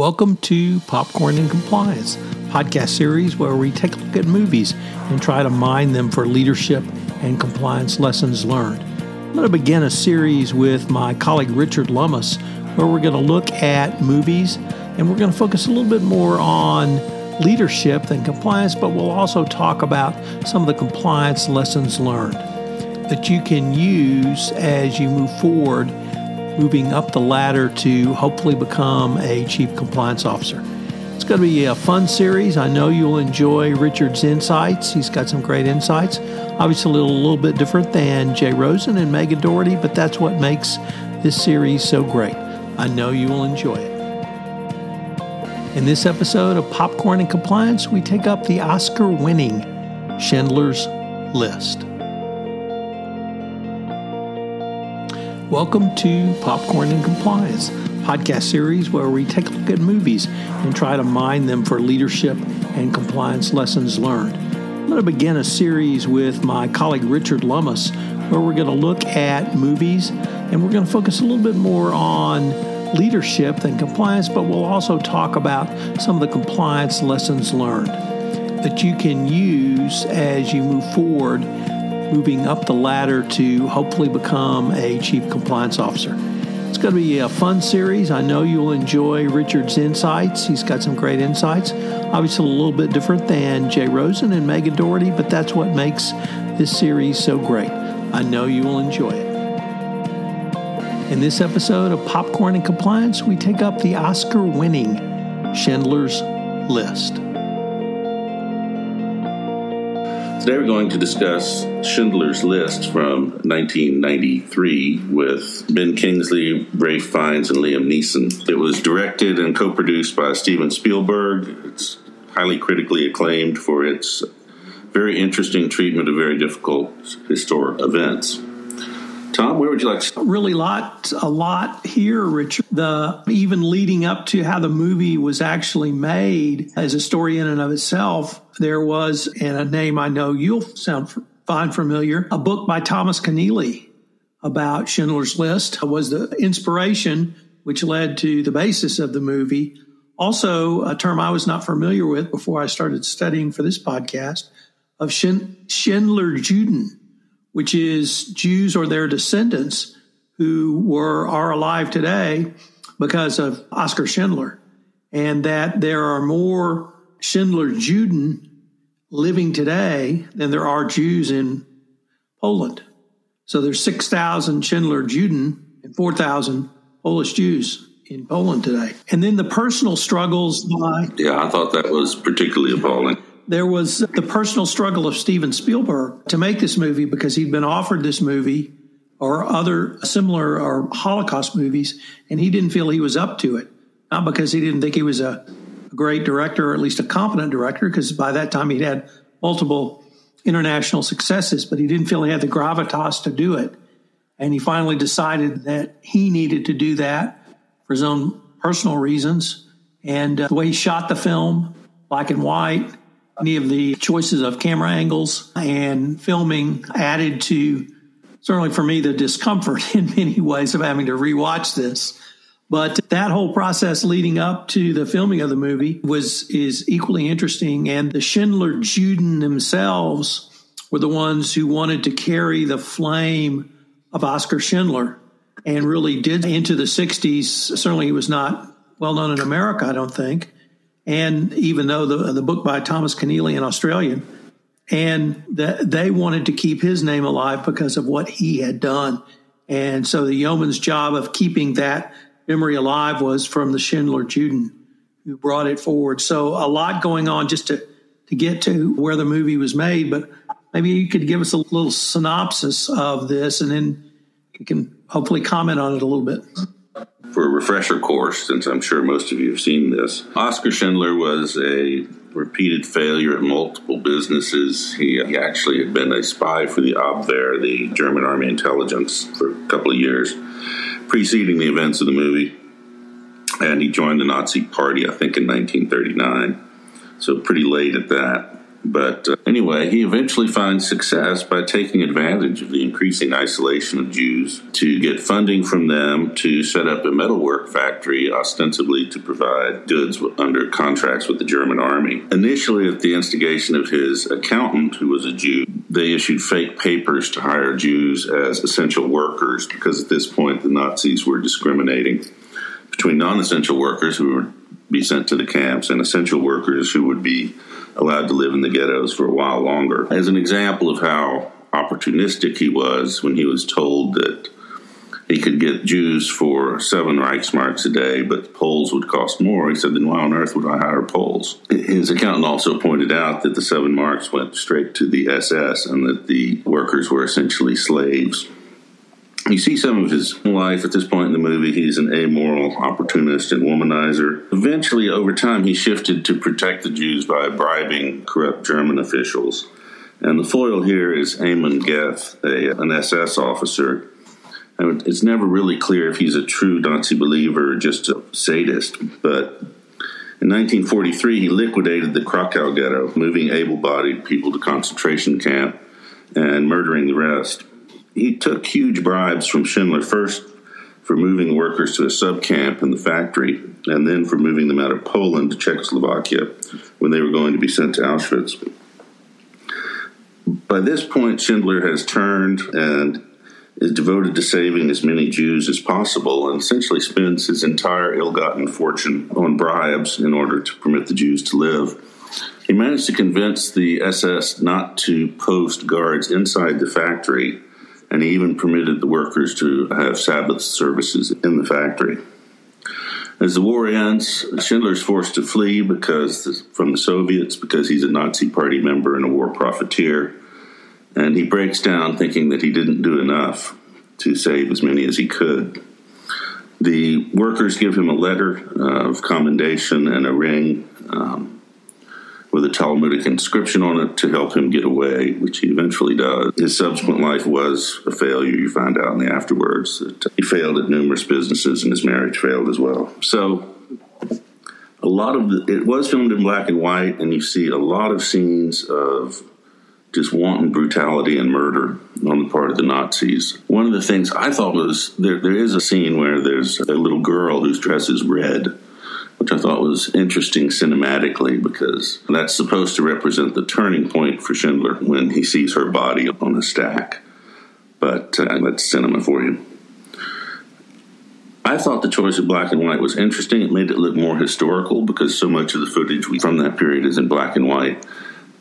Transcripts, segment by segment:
Welcome to Popcorn and Compliance, podcast series where we take a look at movies and try to mine them for leadership and compliance lessons learned. I'm going to begin a series with my colleague Richard Lummis where we're going to look at movies and we're going to focus a little bit more on leadership than compliance, but we'll also talk about some of the compliance lessons learned that you can use as you move forward, moving up the ladder to hopefully become a chief compliance officer. It's going to be a fun series. I know you'll enjoy Richard's insights. He's got some great insights. Obviously, a little, little bit different than Jay Rosen and Megan Doherty, but that's what makes this series so great. I know you will enjoy it. In this episode of Popcorn and Compliance, we take up the Oscar winning Schindler's List. Welcome to Popcorn and Compliance, podcast series where we take a look at movies and try to mine them for leadership and compliance lessons learned. I'm going to begin a series with my colleague Richard Lummis where we're going to look at movies and we're going to focus a little bit more on leadership than compliance, but we'll also talk about some of the compliance lessons learned that you can use as you move forward moving up the ladder to hopefully become a chief compliance officer. It's going to be a fun series. I know you'll enjoy Richard's insights. He's got some great insights. Obviously, a little bit different than Jay Rosen and Megan Doherty, but that's what makes this series so great. I know you will enjoy it. In this episode of Popcorn and Compliance, we take up the Oscar winning Schindler's List. Today we're going to discuss Schindler's List from 1993 with Ben Kingsley, Ralph Fiennes, and Liam Neeson. It was directed and co produced by Steven Spielberg. It's highly critically acclaimed for its very interesting treatment of very difficult historic events. Tom, where would you like to start? Really lot a lot here, Richard. The even leading up to how the movie was actually made as a story in and of itself, there was, and a name I know you'll sound find familiar, a book by Thomas Keneally about Schindler's List was the inspiration which led to the basis of the movie. Also, a term I was not familiar with before I started studying for this podcast of Schindler Juden which is Jews or their descendants who were are alive today because of Oscar Schindler, and that there are more Schindler Juden living today than there are Jews in Poland. So there's 6,000 Schindler Juden and 4,000 Polish Jews in Poland today. And then the personal struggles by. Yeah, I thought that was particularly appalling there was the personal struggle of Steven Spielberg to make this movie because he'd been offered this movie or other similar or Holocaust movies, and he didn't feel he was up to it. Not because he didn't think he was a great director or at least a competent director, because by that time he'd had multiple international successes, but he didn't feel he had the gravitas to do it. And he finally decided that he needed to do that for his own personal reasons. And uh, the way he shot the film, black and white, any of the choices of camera angles and filming added to certainly for me the discomfort in many ways of having to rewatch this. But that whole process leading up to the filming of the movie was is equally interesting. And the Schindler Juden themselves were the ones who wanted to carry the flame of Oscar Schindler and really did into the 60s. Certainly he was not well known in America, I don't think and even though the the book by Thomas Keneally, an Australian, and that they wanted to keep his name alive because of what he had done, and so the yeoman's job of keeping that memory alive was from the Schindler Juden, who brought it forward. So a lot going on just to to get to where the movie was made, but maybe you could give us a little synopsis of this, and then you can hopefully comment on it a little bit. For a refresher course, since I'm sure most of you have seen this, Oscar Schindler was a repeated failure at multiple businesses. He, he actually had been a spy for the Abwehr, the German army intelligence, for a couple of years, preceding the events of the movie. And he joined the Nazi Party, I think, in 1939. So pretty late at that. But uh, anyway, he eventually finds success by taking advantage of the increasing isolation of Jews to get funding from them to set up a metalwork factory, ostensibly to provide goods under contracts with the German army. Initially, at the instigation of his accountant, who was a Jew, they issued fake papers to hire Jews as essential workers because at this point the Nazis were discriminating between non essential workers who would be sent to the camps and essential workers who would be allowed to live in the ghettos for a while longer. As an example of how opportunistic he was when he was told that he could get Jews for seven Reichsmarks a day, but Poles would cost more. He said, then why on earth would I hire Poles? His accountant also pointed out that the seven marks went straight to the SS and that the workers were essentially slaves you see some of his life at this point in the movie. He's an amoral opportunist and womanizer. Eventually, over time, he shifted to protect the Jews by bribing corrupt German officials. And the foil here is Amon Goeth, a, an SS officer. And it's never really clear if he's a true Nazi believer or just a sadist. But in 1943, he liquidated the Krakow ghetto, moving able bodied people to concentration camp and murdering the rest he took huge bribes from Schindler first for moving workers to a sub camp in the factory, and then for moving them out of Poland to Czechoslovakia when they were going to be sent to Auschwitz. By this point, Schindler has turned and is devoted to saving as many Jews as possible and essentially spends his entire ill gotten fortune on bribes in order to permit the Jews to live. He managed to convince the SS not to post guards inside the factory and he even permitted the workers to have Sabbath services in the factory. As the war ends, Schindler is forced to flee because from the Soviets because he's a Nazi Party member and a war profiteer, and he breaks down thinking that he didn't do enough to save as many as he could. The workers give him a letter of commendation and a ring. Um, with a Talmudic inscription on it to help him get away, which he eventually does. His subsequent life was a failure. You find out in the afterwards that he failed at numerous businesses and his marriage failed as well. So, a lot of the, it was filmed in black and white, and you see a lot of scenes of just wanton brutality and murder on the part of the Nazis. One of the things I thought was there, there is a scene where there's a little girl whose dress is red which I thought was interesting cinematically because that's supposed to represent the turning point for Schindler when he sees her body on a stack. But uh, that's cinema for you. I thought the choice of black and white was interesting. It made it look more historical because so much of the footage from that period is in black and white.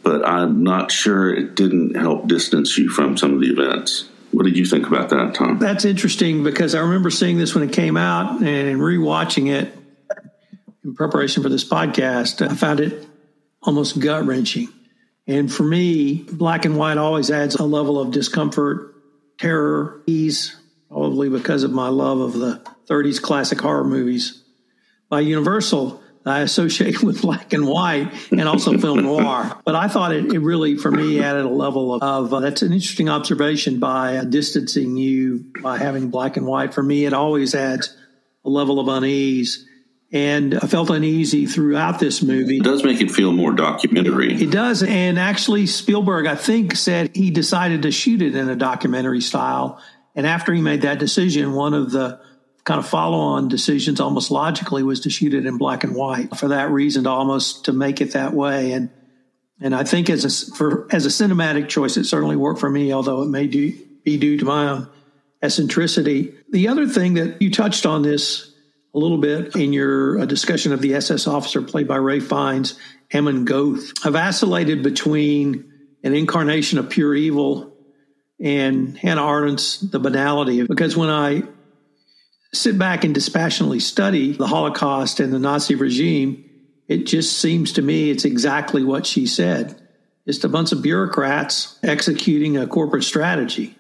But I'm not sure it didn't help distance you from some of the events. What did you think about that, Tom? That's interesting because I remember seeing this when it came out and rewatching it in preparation for this podcast, I found it almost gut wrenching. And for me, black and white always adds a level of discomfort, terror, ease, probably because of my love of the 30s classic horror movies. By Universal, I associate with black and white and also film noir. But I thought it, it, really, for me, added a level of, of uh, that's an interesting observation by uh, distancing you by having black and white. For me, it always adds a level of unease and I felt uneasy throughout this movie. It does make it feel more documentary. It, does. And actually, Spielberg, I think, said he decided to shoot it in a documentary style. And after he made that decision, one of the kind of follow on decisions almost logically was to shoot it in black and white for that reason, to almost to make it that way. And and I think as a, for, as a cinematic choice, it certainly worked for me, although it may do, be due to my own eccentricity. The other thing that you touched on this a little bit in your uh, discussion of the SS officer played by Ralph Fiennes, Amon Goeth. I've vacillated between an incarnation of pure evil and Hannah Arendt's The Banality, because when I sit back and dispassionately study the Holocaust and the Nazi regime, it just seems to me it's exactly what she said. Just a bunch of bureaucrats executing a corporate strategy.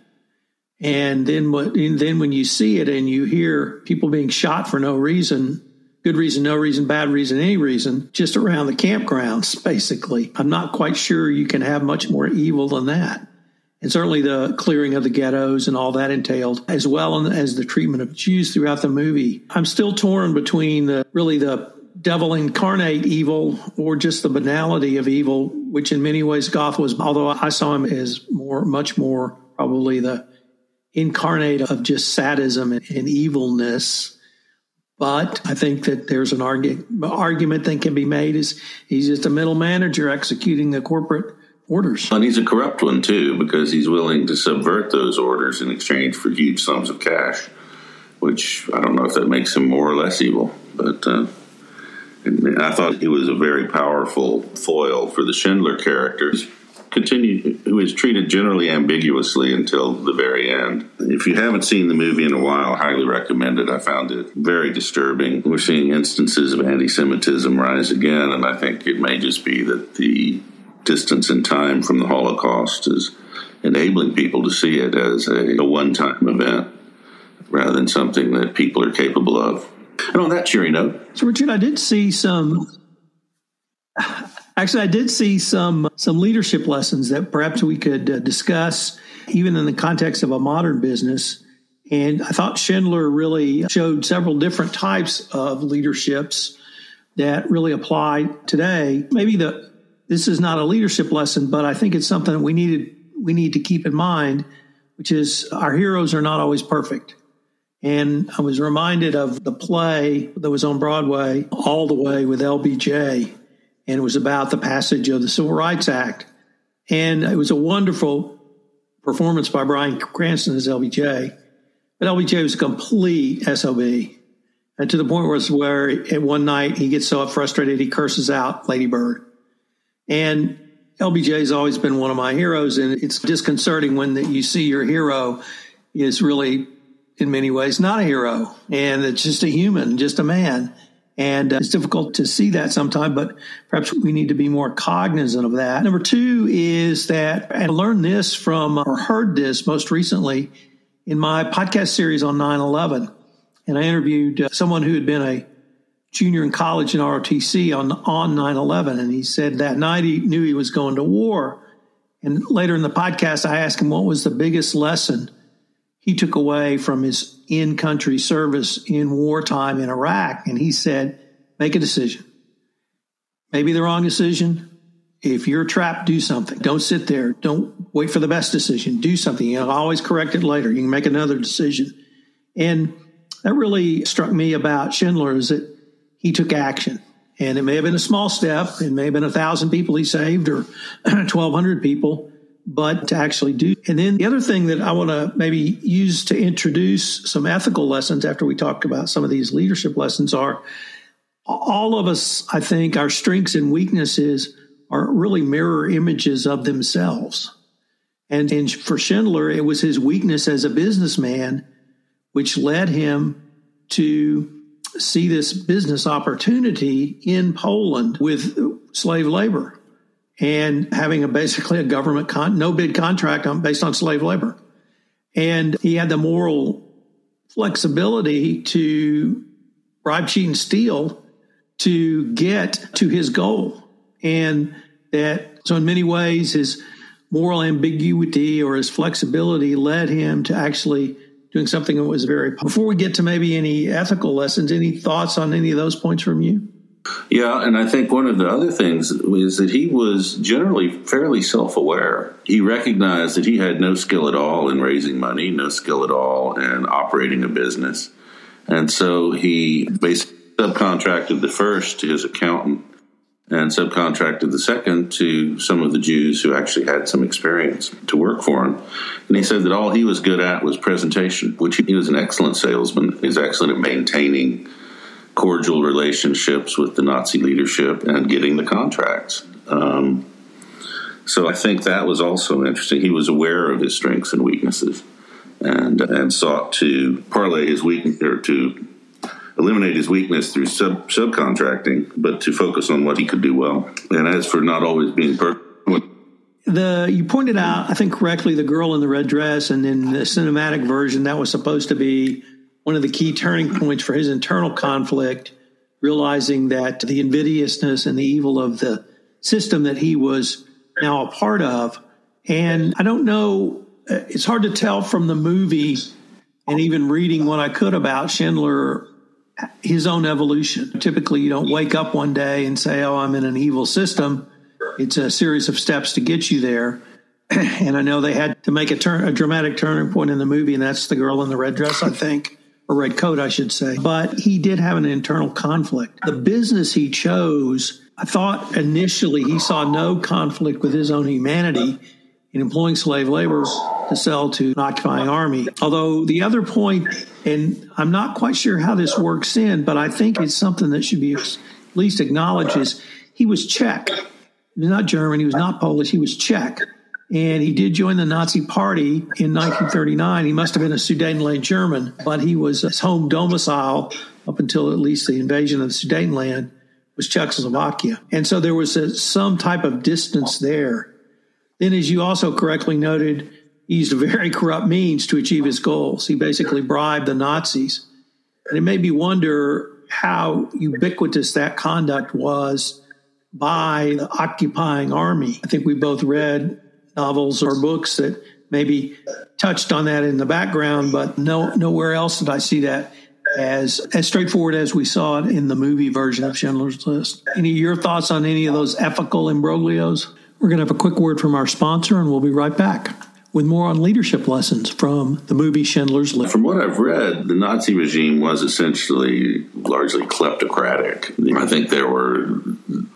And then, what, and then when you see it and you hear people being shot for no reason, good reason, no reason, bad reason, any reason, just around the campgrounds, basically, I'm not quite sure you can have much more evil than that. And certainly the clearing of the ghettos and all that entailed, as well as the treatment of Jews throughout the movie. I'm still torn between the really the devil incarnate evil or just the banality of evil, which in many ways Goeth was, although I saw him as more, much more probably the incarnate of just sadism and, and evilness. But I think that there's an argu- argument that can be made is he's just a middle manager executing the corporate orders. And he's a corrupt one too, because he's willing to subvert those orders in exchange for huge sums of cash, which I don't know if that makes him more or less evil, but. Uh, I thought he was a very powerful foil for the Schindler characters continued who is treated generally ambiguously until the very end. If you haven't seen the movie in a while, highly recommend it. I found it very disturbing. We're seeing instances of anti-Semitism rise again, and I think it may just be that the distance in time from the Holocaust is enabling people to see it as a, a one-time event rather than something that people are capable of. And on that cheery note, so Richard, I did see some Actually, I did see some some leadership lessons that perhaps we could uh, discuss, even in the context of a modern business. And I thought Schindler really showed several different types of leaderships that really apply today. Maybe the this is not a leadership lesson, but I think it's something that we needed we need to keep in mind, which is our heroes are not always perfect. And I was reminded of the play that was on Broadway all the way with LBJ and it was about the passage of the Civil Rights Act. And it was a wonderful performance by Bryan Cranston as LBJ. But LBJ was a complete SOB. And to the point where, where at one night he gets so frustrated he curses out Lady Bird. And LBJ has always been one of my heroes, and it's disconcerting when the, you see your hero is really, in many ways, not a hero, and it's just a human, just a man. And uh, it's difficult to see that sometimes, but perhaps we need to be more cognizant of that. Number two is that I learned this from or heard this most recently in my podcast series on 9 11. And I interviewed uh, someone who had been a junior in college in ROTC on, on 9 11. And he said that night he knew he was going to war. And later in the podcast, I asked him what was the biggest lesson he took away from his in country service in wartime in Iraq. And he said, make a decision. Maybe the wrong decision. If you're trapped, do something. Don't sit there. Don't wait for the best decision. Do something. You know, always correct it later. You can make another decision. And that really struck me about Schindler is that he took action. And it may have been a small step. It may have been a thousand people he saved or 1,200 people but to actually do. And then the other thing that I want to maybe use to introduce some ethical lessons after we talk about some of these leadership lessons are all of us, I think, our strengths and weaknesses are really mirror images of themselves. And, and for Schindler, it was his weakness as a businessman which led him to see this business opportunity in Poland with slave labor and having a basically a government con, no bid contract on, based on slave labor. And he had the moral flexibility to bribe, cheat, and steal to get to his goal. And that, so in many ways, his moral ambiguity or his flexibility led him to actually doing something that was very. Before we get to maybe any ethical lessons, any thoughts on any of those points from you? Yeah, and I think one of the other things is that he was generally fairly self aware. He recognized that he had no skill at all in raising money, no skill at all in operating a business. And so he basically subcontracted the first to his accountant and subcontracted the second to some of the Jews who actually had some experience to work for him. And he said that all he was good at was presentation, which he was an excellent salesman. He was excellent at maintaining cordial relationships with the Nazi leadership and getting the contracts. Um, so I think that was also interesting. He was aware of his strengths and weaknesses, and and sought to parlay his weakness or to eliminate his weakness through sub subcontracting, but to focus on what he could do well. And as for not always being perfect. the you pointed out, I think correctly, the girl in the red dress, and in the cinematic version, that was supposed to be one of the key turning points for his internal conflict, realizing that the invidiousness and the evil of the system that he was now a part of. And I don't know, uh, it's hard to tell from the movie and even reading what I could about Schindler, his own evolution. Typically, you don't wake up one day and say, Oh, I'm in an evil system. It's a series of steps to get you there. and I know they had to make a turn, a dramatic turning point in the movie, and that's the girl in the red dress, I think, or red coat, I should say. But he did have an internal conflict. The business he chose, I thought initially he saw no conflict with his own humanity in employing slave labor to sell to an occupying army. Although the other point, and I'm not quite sure how this works in, but I think it's something that should be at least acknowledged is he was Czech. He was not German, he was not Polish, he was Czech. And he did join the Nazi Party in 1939. He must have been a Sudetenland German, but he was his home domicile up until at least the invasion of Sudetenland was Czechoslovakia. And so there was a, some type of distance there. Then, as you also correctly noted, he used very corrupt means to achieve his goals. He basically bribed the Nazis. And it made me wonder how ubiquitous that conduct was by the occupying army. I think we both read novels or books that maybe touched on that in the background, but no nowhere else did I see that as as straightforward as we saw it in the movie version of Schindler's List. Any of your thoughts on any of those ethical imbroglios? We're going to have a quick word from our sponsor, and we'll be right back with more on leadership lessons from the movie Schindler's List. From what I've read, the Nazi regime was essentially largely kleptocratic. I think there were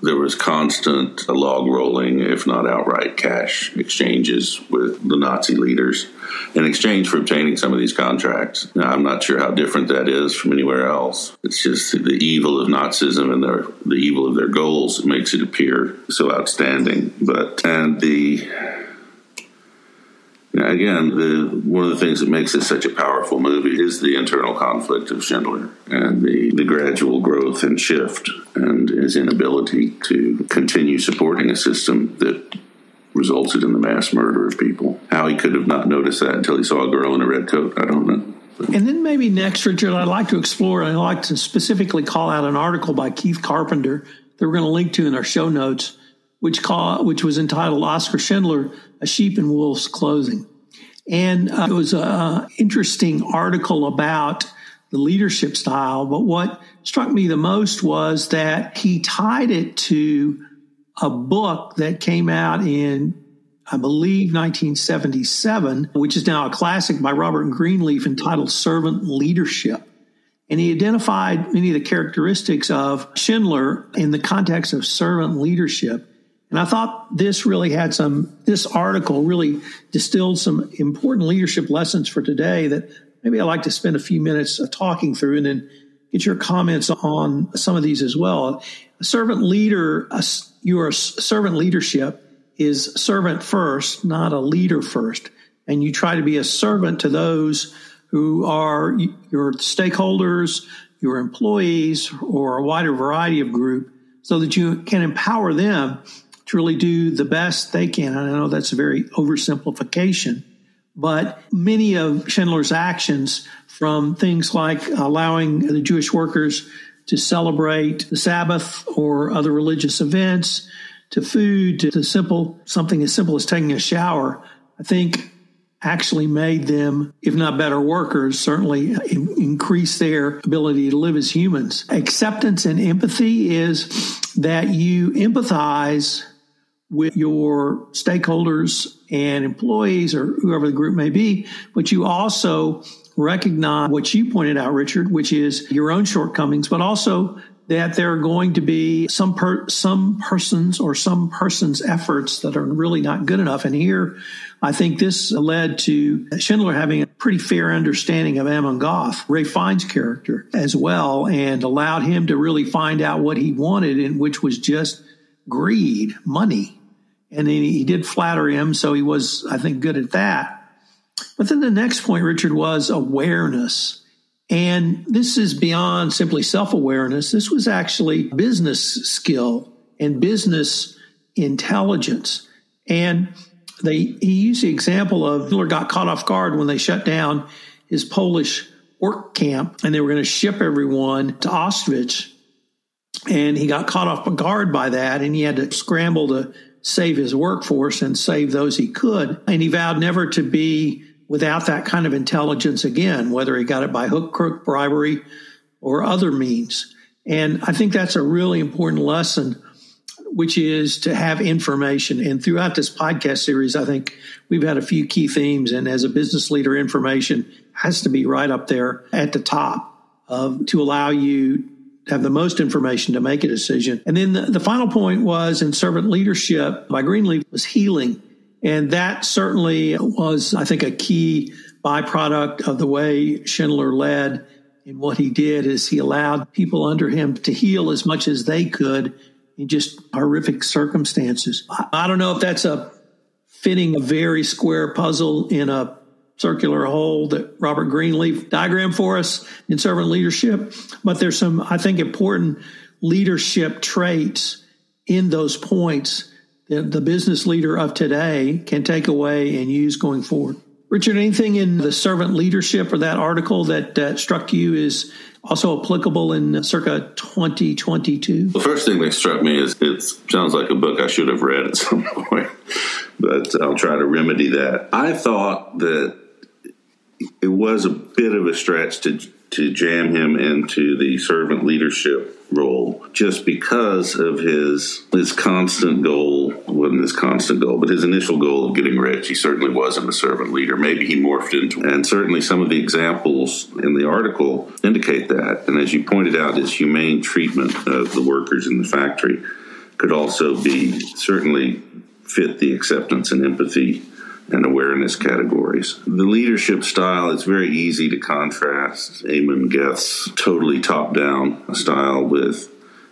there was constant log rolling, if not outright cash exchanges with the Nazi leaders in exchange for obtaining some of these contracts. Now, I'm not sure how different that is from anywhere else. It's just the evil of Nazism and their, the evil of their goals makes it appear so outstanding. But and the again, the, one of the things that makes it such a powerful movie is the internal conflict of Schindler and the, the gradual growth and shift and his inability to continue supporting a system that resulted in the mass murder of people. How he could have not noticed that until he saw a girl in a red coat, I don't know. And then maybe next, Richard, I'd like to explore, I'd like to specifically call out an article by Keith Carpenter that we're going to link to in our show notes, which call, which was entitled Oscar Schindler, A Sheep in Wolf's Clothing. And uh, it was an interesting article about the leadership style. But what struck me the most was that he tied it to a book that came out in, I believe, 1977, which is now a classic by Robert Greenleaf entitled Servant Leadership. And he identified many of the characteristics of Schindler in the context of servant leadership. And I thought this really had some, this article really distilled some important leadership lessons for today that maybe I'd like to spend a few minutes uh, talking through and then get your comments on some of these as well. A servant leader, a, your servant leadership is servant first, not a leader first. And you try to be a servant to those who are your stakeholders, your employees, or a wider variety of group so that you can empower them to really do the best they can. I know that's a very oversimplification, but many of Schindler's actions, from things like allowing the Jewish workers to celebrate the Sabbath or other religious events, to food, to the simple something as simple as taking a shower, I think actually made them, if not better workers, certainly increase their ability to live as humans. Acceptance and empathy is that you empathize with your stakeholders and employees or whoever the group may be, but you also recognize what you pointed out, Richard, which is your own shortcomings, but also that there are going to be some per, some persons or some person's efforts that are really not good enough. And here, I think this led to Schindler having a pretty fair understanding of Amon Goeth, Ralph Fiennes' character, as well, and allowed him to really find out what he wanted, and which was just greed, money and he, he did flatter him, so he was, I think, good at that. But then the next point, Richard, was awareness. And this is beyond simply self awareness. This was actually business skill and business intelligence. And they he used the example of Hitler got caught off guard when they shut down his Polish work camp and they were going to ship everyone to Auschwitz. And he got caught off guard by that and he had to scramble to save his workforce and save those he could. And he vowed never to be without that kind of intelligence again, whether he got it by hook, crook, bribery, or other means. And I think that's a really important lesson which is to have information. And throughout this podcast series, I think we've had a few key themes. And as a business leader, information has to be right up there at the top of to allow you have the most information to make a decision. And then the, the final point was in servant leadership by Greenleaf was healing. And that certainly was, I think, a key byproduct of the way Schindler led. And what he did is he allowed people under him to heal as much as they could in just horrific circumstances. I don't know if that's a fitting a very square puzzle in a circular hole that Robert Greenleaf diagram for us in servant leadership, but there's some, I think, important leadership traits in those points that the business leader of today can take away and use going forward. Richard, anything in the servant leadership or that article that uh, struck you as also applicable in circa 2022? The first thing that struck me is it sounds like a book I should have read at some point, but I'll try to remedy that. I thought that it was a bit of a stretch to to jam him into the servant leadership role just because of his his constant goal wasn't his constant goal but his initial goal of getting rich. He certainly wasn't a servant leader. Maybe he morphed into and certainly some of the examples in the article indicate that. And as you pointed out his humane treatment of the workers in the factory could also be certainly fit the acceptance and empathy and awareness categories. The leadership style is very easy to contrast Amon Goeth's totally top down style with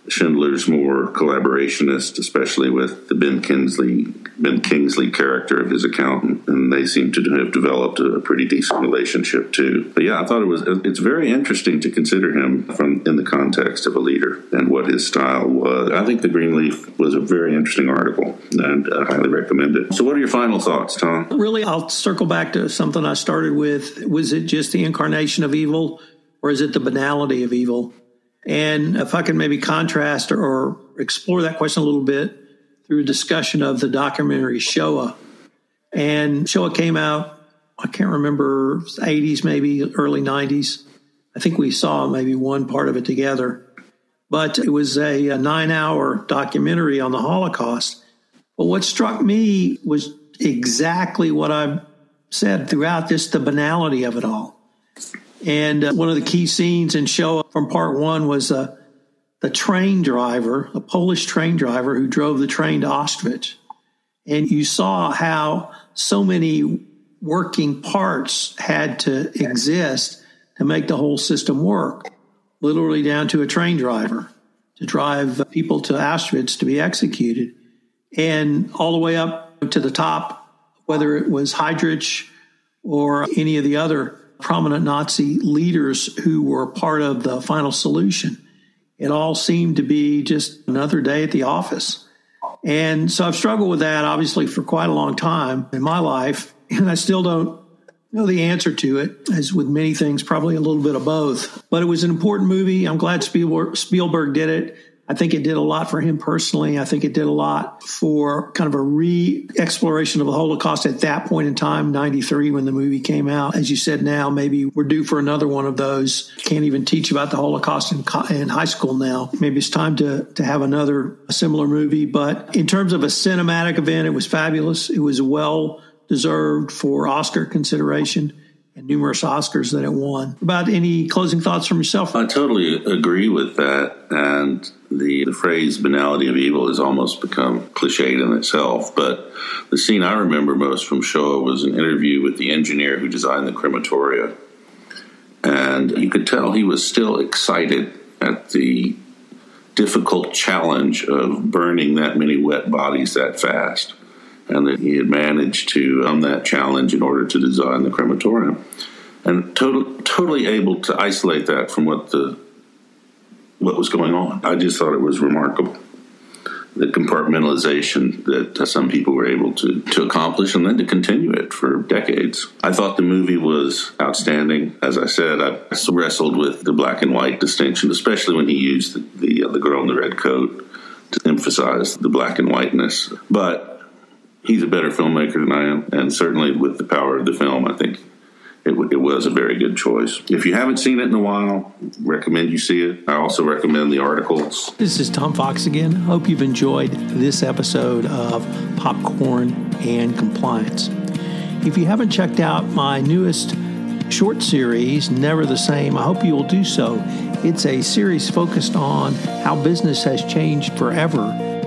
Schindler's more collaborationist, especially with the Ben Kingsley Ben Kingsley character of his accountant, and they seem to have developed a pretty decent relationship too. But yeah, I thought it was it's very interesting to consider him from in the context of a leader and what his style was. I think the Greenleaf was a very interesting article, and I highly recommend it. So, what are your final thoughts, Tom? Really, I'll circle back to something I started with. Was it just the incarnation of evil, or is it the banality of evil? And if I can maybe contrast or explore that question a little bit through a discussion of the documentary Shoah. And Shoah came out, I can't remember, 80s, maybe early 90s. I think we saw maybe one part of it together. But it was a, a nine hour documentary on the Holocaust. But what struck me was exactly what I've said throughout this the banality of it all. And uh, one of the key scenes in Shoah from part one was uh, the train driver, a Polish train driver who drove the train to Auschwitz. And you saw how so many working parts had to exist to make the whole system work, literally down to a train driver to drive people to Auschwitz to be executed. And all the way up to the top, whether it was Heydrich or any of the other prominent Nazi leaders who were part of the final solution. It all seemed to be just another day at the office. And so I've struggled with that obviously for quite a long time in my life, and I still don't know the answer to it, as with many things, probably a little bit of both. But it was an important movie. I'm glad Spielberg, did it. I think it did a lot for him personally. I think it did a lot for kind of a re exploration of the Holocaust at that point in time, 93, when the movie came out. As you said, now maybe we're due for another one of those. Can't even teach about the Holocaust in, in high school now. Maybe it's time to, to have another similar movie. But in terms of a cinematic event, it was fabulous. It was well deserved for Oscar consideration and numerous Oscars that it won. About any closing thoughts from yourself? I totally agree with that. And the, the phrase banality of evil has almost become cliched in itself. But the scene I remember most from Shoah was an interview with the engineer who designed the crematoria. And you could tell he was still excited at the difficult challenge of burning that many wet bodies that fast and that he had managed to um that challenge in order to design the crematorium, and to- totally able to isolate that from what the what was going on. I just thought it was remarkable. the compartmentalization that uh, some people were able to, to accomplish and then to continue it for decades. I thought the movie was outstanding. As I said, I wrestled with the black and white distinction, especially when he used the, the, uh, the girl in the red coat to emphasize the black and whiteness. But he's a better filmmaker than I am, and certainly with the power of the film, I think it, it was a very good choice. If you haven't seen it in a while, recommend you see it. I also recommend the articles. This is Tom Fox again. Hope you've enjoyed this episode of Popcorn and Compliance. If you haven't checked out my newest short series, Never the Same, I hope you will do so. It's a series focused on how business has changed forever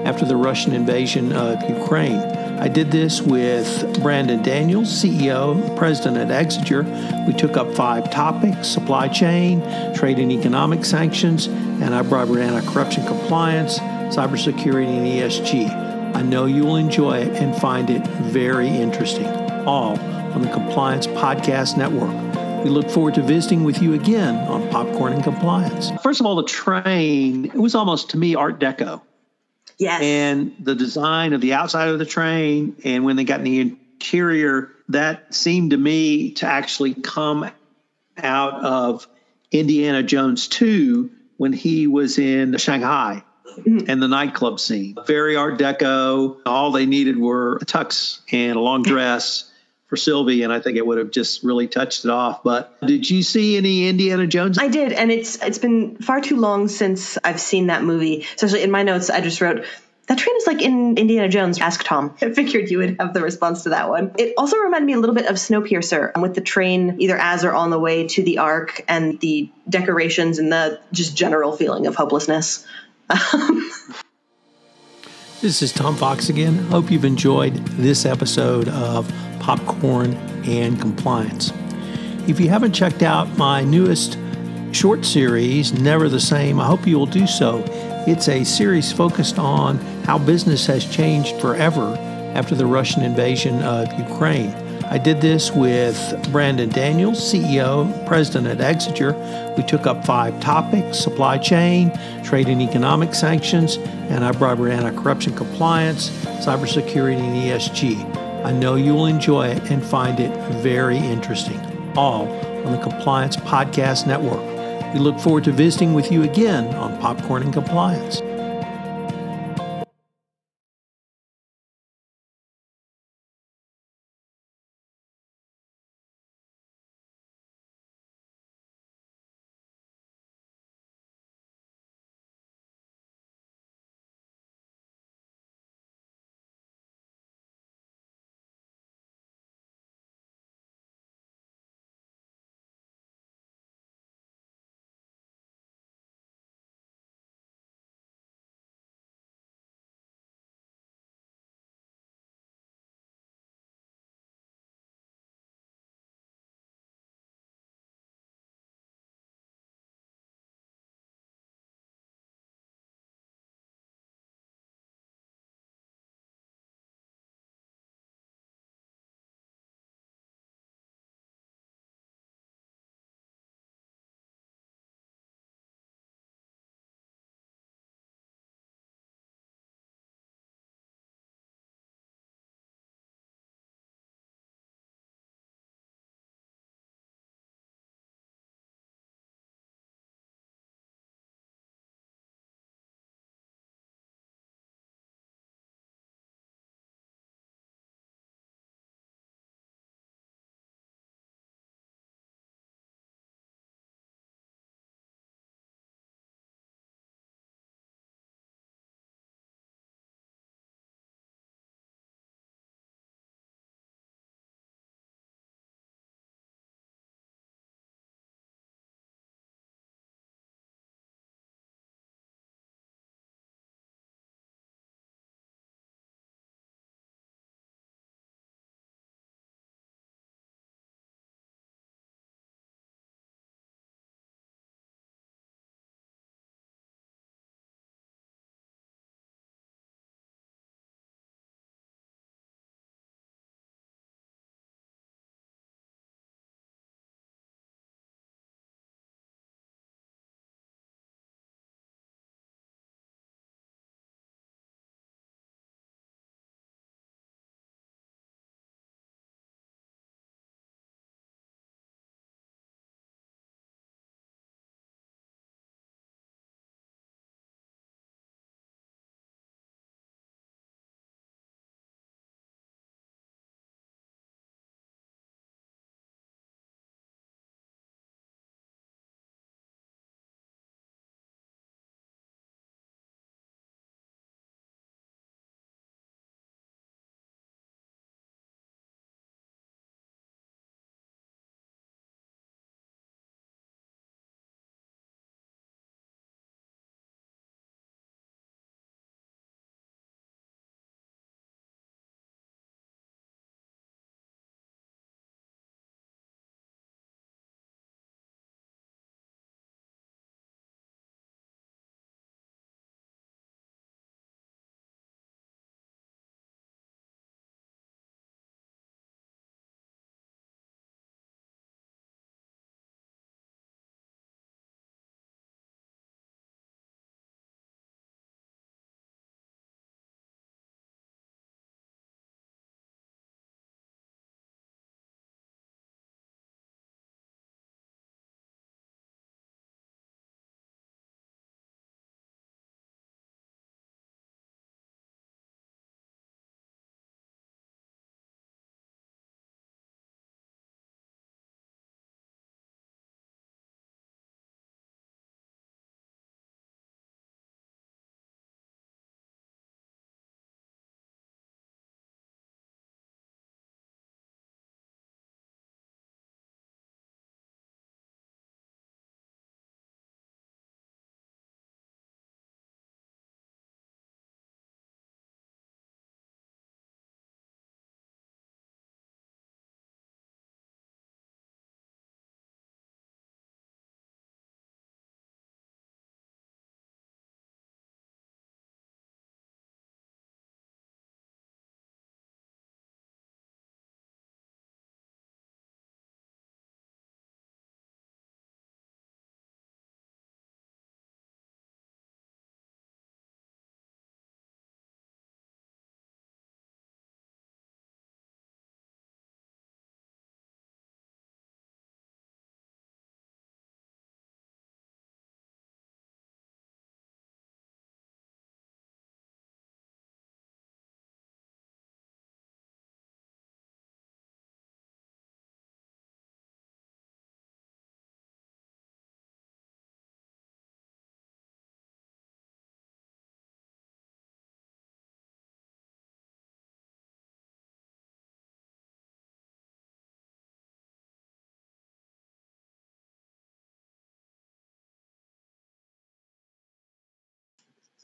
after the Russian invasion of Ukraine. I did this with Brandon Daniels, CEO, president at Exiger. We took up five topics supply chain, trade and economic sanctions, anti bribery, anti corruption compliance, cybersecurity, and ESG. I know you will enjoy it and find it very interesting, all on the Compliance Podcast Network. We look forward to visiting with you again on Popcorn and Compliance. First of all, the train, it was almost to me Art Deco. Yes. And the design of the outside of the train, and when they got in the interior, that seemed to me to actually come out of Indiana Jones 2 when he was in Shanghai mm-hmm. and the nightclub scene. Very Art Deco. All they needed were a tux and a long dress for Sylvie, and I think it would have just really touched it off. But did you see any Indiana Jones? I did, and it's it's been far too long since I've seen that movie. Especially in my notes, I just wrote that train is like in Indiana Jones. Ask Tom. I figured you would have the response to that one. It also reminded me a little bit of Snowpiercer with the train either as or on the way to the Ark and the decorations and the just general feeling of hopelessness. This is Tom Fox again. Hope you've enjoyed this episode of Popcorn and Compliance. If you haven't checked out my newest short series, Never the Same, I hope you will do so. It's a series focused on how business has changed forever after the Russian invasion of Ukraine. I did this with Brandon Daniels, CEO, president at Exiger. We took up five topics supply chain, trade and economic sanctions, anti bribery, anti corruption compliance, cybersecurity, and ESG. I know you will enjoy it and find it very interesting, all on the Compliance Podcast Network. We look forward to visiting with you again on Popcorn and Compliance.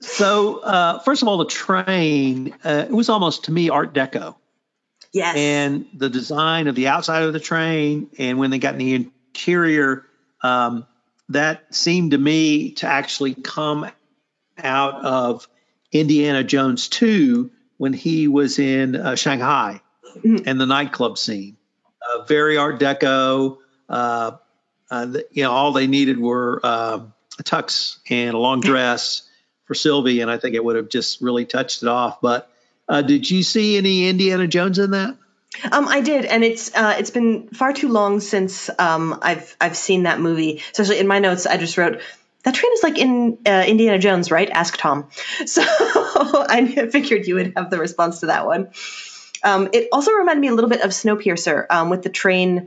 So, uh, first of all, the train, uh, it was almost to me Art Deco. Yes. And the design of the outside of the train, and when they got in the interior, um, that seemed to me to actually come out of Indiana Jones 2 when he was in uh, Shanghai mm-hmm. and the nightclub scene. Uh, very Art Deco. Uh, uh the, you know, all they needed were um, a tux and a long dress for Sylvie, and I think it would have just really touched it off. But uh, did you see any Indiana Jones in that? Um, I did, and it's uh, it's been far too long since um, I've I've seen that movie. Especially in my notes, I just wrote that train is like in uh, Indiana Jones, right? Ask Tom. So I figured you would have the response to that one. Um, it also reminded me a little bit of Snowpiercer um, with the train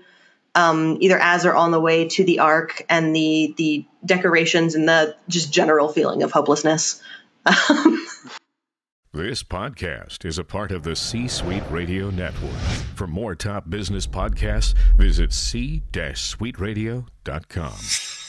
um, either as or on the way to the Ark and the the decorations and the just general feeling of hopelessness. this podcast is a part of the C Suite Radio Network. For more top business podcasts, visit c-suiteradio.com.